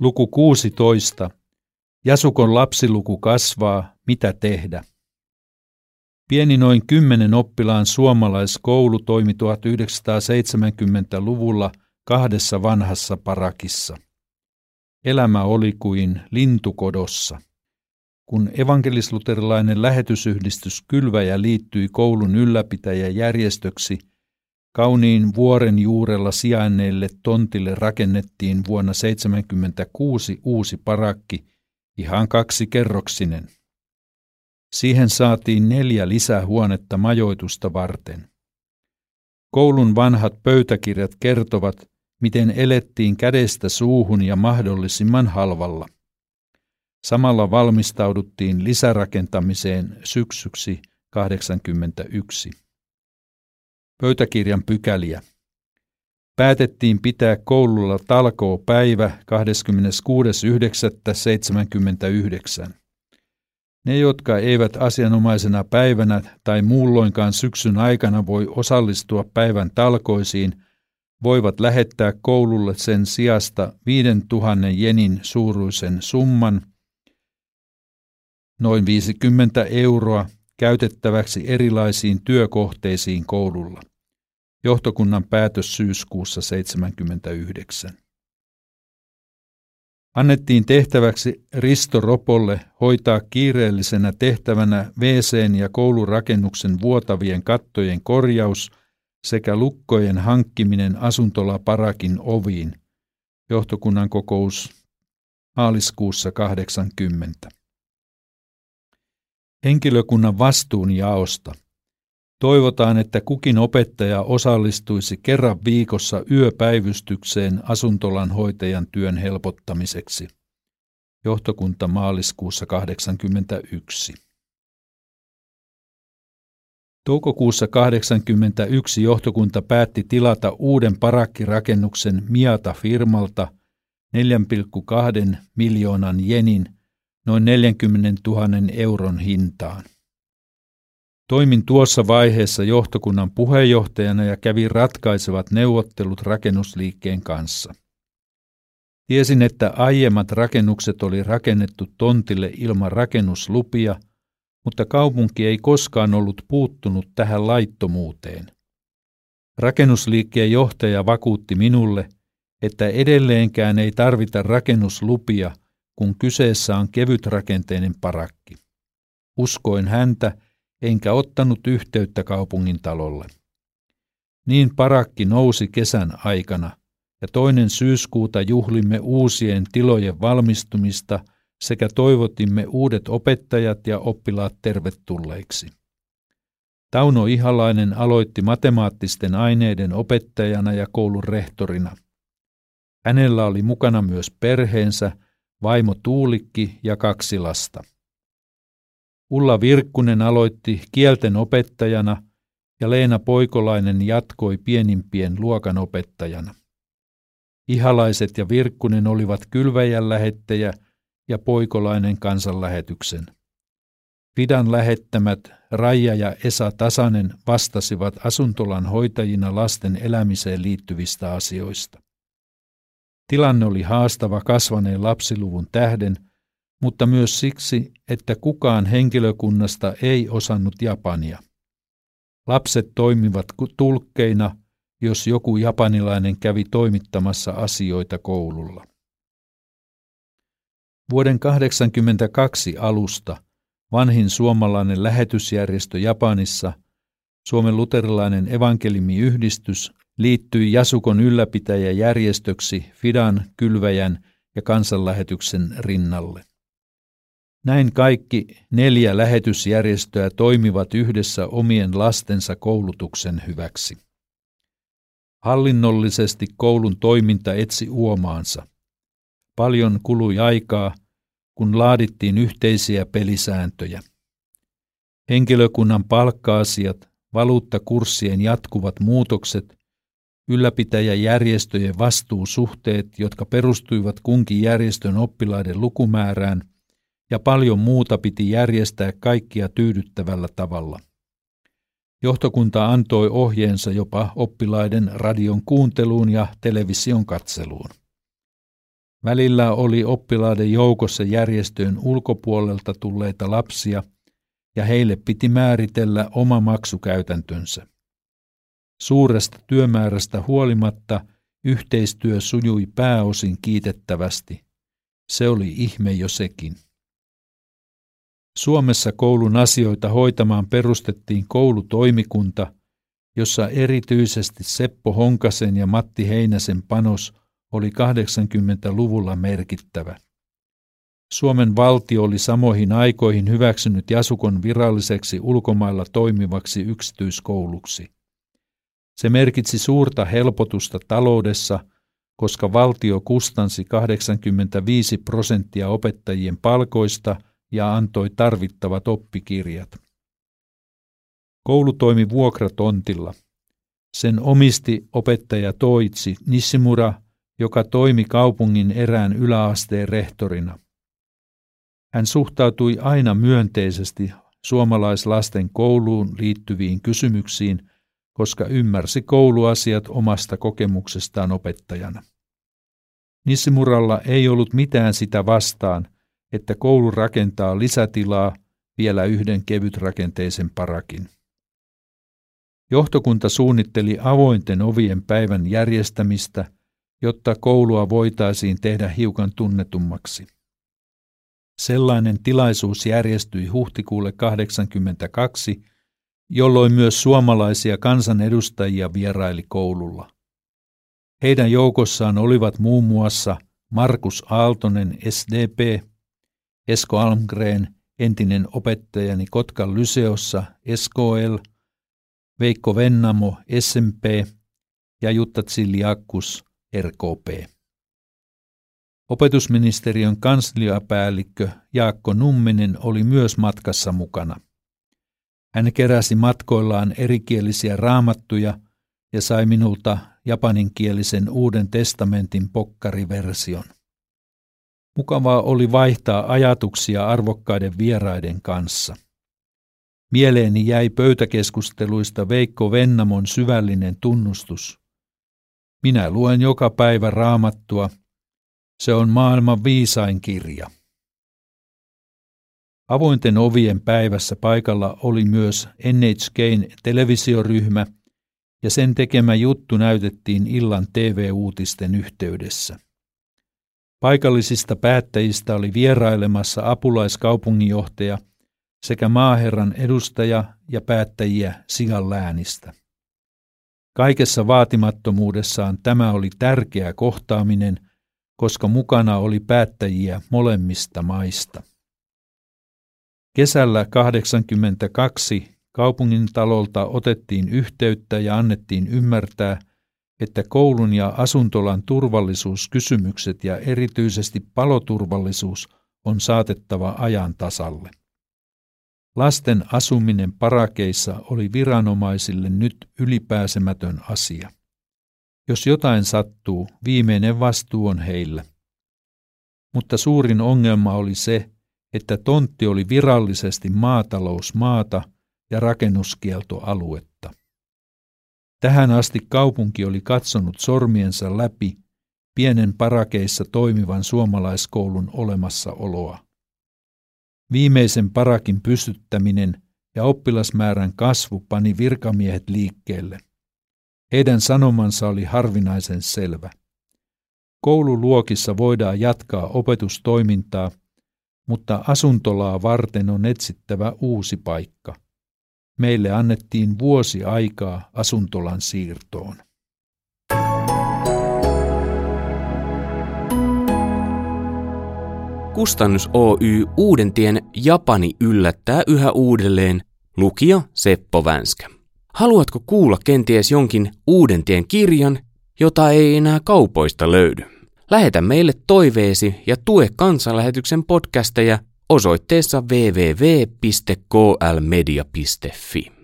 Luku 16. Jasukon lapsiluku kasvaa, mitä tehdä? Pieni noin kymmenen oppilaan suomalaiskoulu toimi 1970-luvulla kahdessa vanhassa parakissa. Elämä oli kuin lintukodossa. Kun evankelisluterilainen lähetysyhdistys Kylväjä liittyi koulun ylläpitäjäjärjestöksi – Kauniin vuoren juurella sijainneille tontille rakennettiin vuonna 1976 uusi parakki, ihan kaksi kerroksinen. Siihen saatiin neljä lisähuonetta majoitusta varten. Koulun vanhat pöytäkirjat kertovat, miten elettiin kädestä suuhun ja mahdollisimman halvalla. Samalla valmistauduttiin lisärakentamiseen syksyksi 1981 pöytäkirjan pykäliä. Päätettiin pitää koululla talkoo päivä 26.9.79. Ne, jotka eivät asianomaisena päivänä tai muulloinkaan syksyn aikana voi osallistua päivän talkoisiin, voivat lähettää koululle sen sijasta 5000 jenin suuruisen summan, noin 50 euroa, käytettäväksi erilaisiin työkohteisiin koululla. Johtokunnan päätös syyskuussa 1979. Annettiin tehtäväksi Risto Ropolle hoitaa kiireellisenä tehtävänä WC ja koulurakennuksen vuotavien kattojen korjaus sekä lukkojen hankkiminen asuntola parakin oviin. Johtokunnan kokous maaliskuussa 80. Henkilökunnan vastuunjaosta. Toivotaan, että kukin opettaja osallistuisi kerran viikossa yöpäivystykseen asuntolan hoitajan työn helpottamiseksi. Johtokunta maaliskuussa 81. Toukokuussa 1981 johtokunta päätti tilata uuden parakkirakennuksen Miata-firmalta 4,2 miljoonan jenin noin 40 000 euron hintaan. Toimin tuossa vaiheessa johtokunnan puheenjohtajana ja kävin ratkaisevat neuvottelut rakennusliikkeen kanssa. Tiesin, että aiemmat rakennukset oli rakennettu tontille ilman rakennuslupia, mutta kaupunki ei koskaan ollut puuttunut tähän laittomuuteen. Rakennusliikkeen johtaja vakuutti minulle, että edelleenkään ei tarvita rakennuslupia – kun kyseessä on kevytrakenteinen parakki. Uskoin häntä, enkä ottanut yhteyttä kaupungin talolle. Niin parakki nousi kesän aikana, ja toinen syyskuuta juhlimme uusien tilojen valmistumista sekä toivotimme uudet opettajat ja oppilaat tervetulleiksi. Tauno Ihalainen aloitti matemaattisten aineiden opettajana ja koulun rehtorina. Hänellä oli mukana myös perheensä – vaimo Tuulikki ja kaksi lasta. Ulla Virkkunen aloitti kielten opettajana ja Leena Poikolainen jatkoi pienimpien luokan opettajana. Ihalaiset ja Virkkunen olivat kylväjän lähettäjä ja Poikolainen kansanlähetyksen. Fidan lähettämät Raija ja Esa Tasanen vastasivat asuntolan hoitajina lasten elämiseen liittyvistä asioista. Tilanne oli haastava kasvaneen lapsiluvun tähden, mutta myös siksi, että kukaan henkilökunnasta ei osannut japania. Lapset toimivat tulkkeina, jos joku japanilainen kävi toimittamassa asioita koululla. Vuoden 1982 alusta vanhin suomalainen lähetysjärjestö Japanissa, Suomen luterilainen evankelimiyhdistys liittyi Jasukon ylläpitäjäjärjestöksi Fidan, Kylväjän ja kansanlähetyksen rinnalle. Näin kaikki neljä lähetysjärjestöä toimivat yhdessä omien lastensa koulutuksen hyväksi. Hallinnollisesti koulun toiminta etsi uomaansa. Paljon kului aikaa, kun laadittiin yhteisiä pelisääntöjä. Henkilökunnan palkka-asiat, valuuttakurssien jatkuvat muutokset ylläpitäjäjärjestöjen vastuusuhteet, jotka perustuivat kunkin järjestön oppilaiden lukumäärään, ja paljon muuta piti järjestää kaikkia tyydyttävällä tavalla. Johtokunta antoi ohjeensa jopa oppilaiden radion kuunteluun ja television katseluun. Välillä oli oppilaiden joukossa järjestöön ulkopuolelta tulleita lapsia, ja heille piti määritellä oma maksukäytäntönsä. Suuresta työmäärästä huolimatta yhteistyö sujui pääosin kiitettävästi. Se oli ihme jo sekin. Suomessa koulun asioita hoitamaan perustettiin koulutoimikunta, jossa erityisesti Seppo Honkasen ja Matti Heinäsen panos oli 80-luvulla merkittävä. Suomen valtio oli samoihin aikoihin hyväksynyt Jasukon viralliseksi ulkomailla toimivaksi yksityiskouluksi. Se merkitsi suurta helpotusta taloudessa, koska valtio kustansi 85 prosenttia opettajien palkoista ja antoi tarvittavat oppikirjat. Koulu toimi vuokratontilla. Sen omisti opettaja Toitsi Nissimura, joka toimi kaupungin erään yläasteen rehtorina. Hän suhtautui aina myönteisesti suomalaislasten kouluun liittyviin kysymyksiin, koska ymmärsi kouluasiat omasta kokemuksestaan opettajana. Nissimuralla ei ollut mitään sitä vastaan, että koulu rakentaa lisätilaa vielä yhden kevytrakenteisen parakin. Johtokunta suunnitteli avointen ovien päivän järjestämistä, jotta koulua voitaisiin tehdä hiukan tunnetummaksi. Sellainen tilaisuus järjestyi huhtikuulle 82, jolloin myös suomalaisia kansanedustajia vieraili koululla. Heidän joukossaan olivat muun muassa Markus Aaltonen SDP, Esko Almgren, entinen opettajani Kotkan Lyseossa SKL, Veikko Vennamo SMP ja Jutta Tsiliakkus RKP. Opetusministeriön kansliapäällikkö Jaakko Numminen oli myös matkassa mukana. Hän keräsi matkoillaan erikielisiä raamattuja ja sai minulta japaninkielisen Uuden testamentin pokkariversion. Mukavaa oli vaihtaa ajatuksia arvokkaiden vieraiden kanssa. Mieleeni jäi pöytäkeskusteluista Veikko Vennamon syvällinen tunnustus. Minä luen joka päivä raamattua – se on maailman viisain kirja. Avointen ovien päivässä paikalla oli myös NHKn televisioryhmä ja sen tekemä juttu näytettiin illan TV-uutisten yhteydessä. Paikallisista päättäjistä oli vierailemassa apulaiskaupunginjohtaja sekä maaherran edustaja ja päättäjiä Sigan läänistä. Kaikessa vaatimattomuudessaan tämä oli tärkeä kohtaaminen – koska mukana oli päättäjiä molemmista maista. Kesällä 82 kaupungin talolta otettiin yhteyttä ja annettiin ymmärtää, että koulun ja asuntolan turvallisuuskysymykset ja erityisesti paloturvallisuus on saatettava ajan tasalle. Lasten asuminen parakeissa oli viranomaisille nyt ylipääsemätön asia. Jos jotain sattuu, viimeinen vastuu on heillä. Mutta suurin ongelma oli se, että tontti oli virallisesti maatalousmaata ja rakennuskieltoaluetta. Tähän asti kaupunki oli katsonut sormiensa läpi pienen parakeissa toimivan suomalaiskoulun olemassaoloa. Viimeisen parakin pystyttäminen ja oppilasmäärän kasvu pani virkamiehet liikkeelle. Heidän sanomansa oli harvinaisen selvä. Koululuokissa voidaan jatkaa opetustoimintaa, mutta asuntolaa varten on etsittävä uusi paikka. Meille annettiin vuosi aikaa asuntolan siirtoon. Kustannus Oy Uudentien Japani yllättää yhä uudelleen lukija Seppo Vänskä. Haluatko kuulla kenties jonkin uuden tien kirjan, jota ei enää kaupoista löydy? Lähetä meille toiveesi ja tue kansanlähetyksen podcasteja osoitteessa www.klmedia.fi.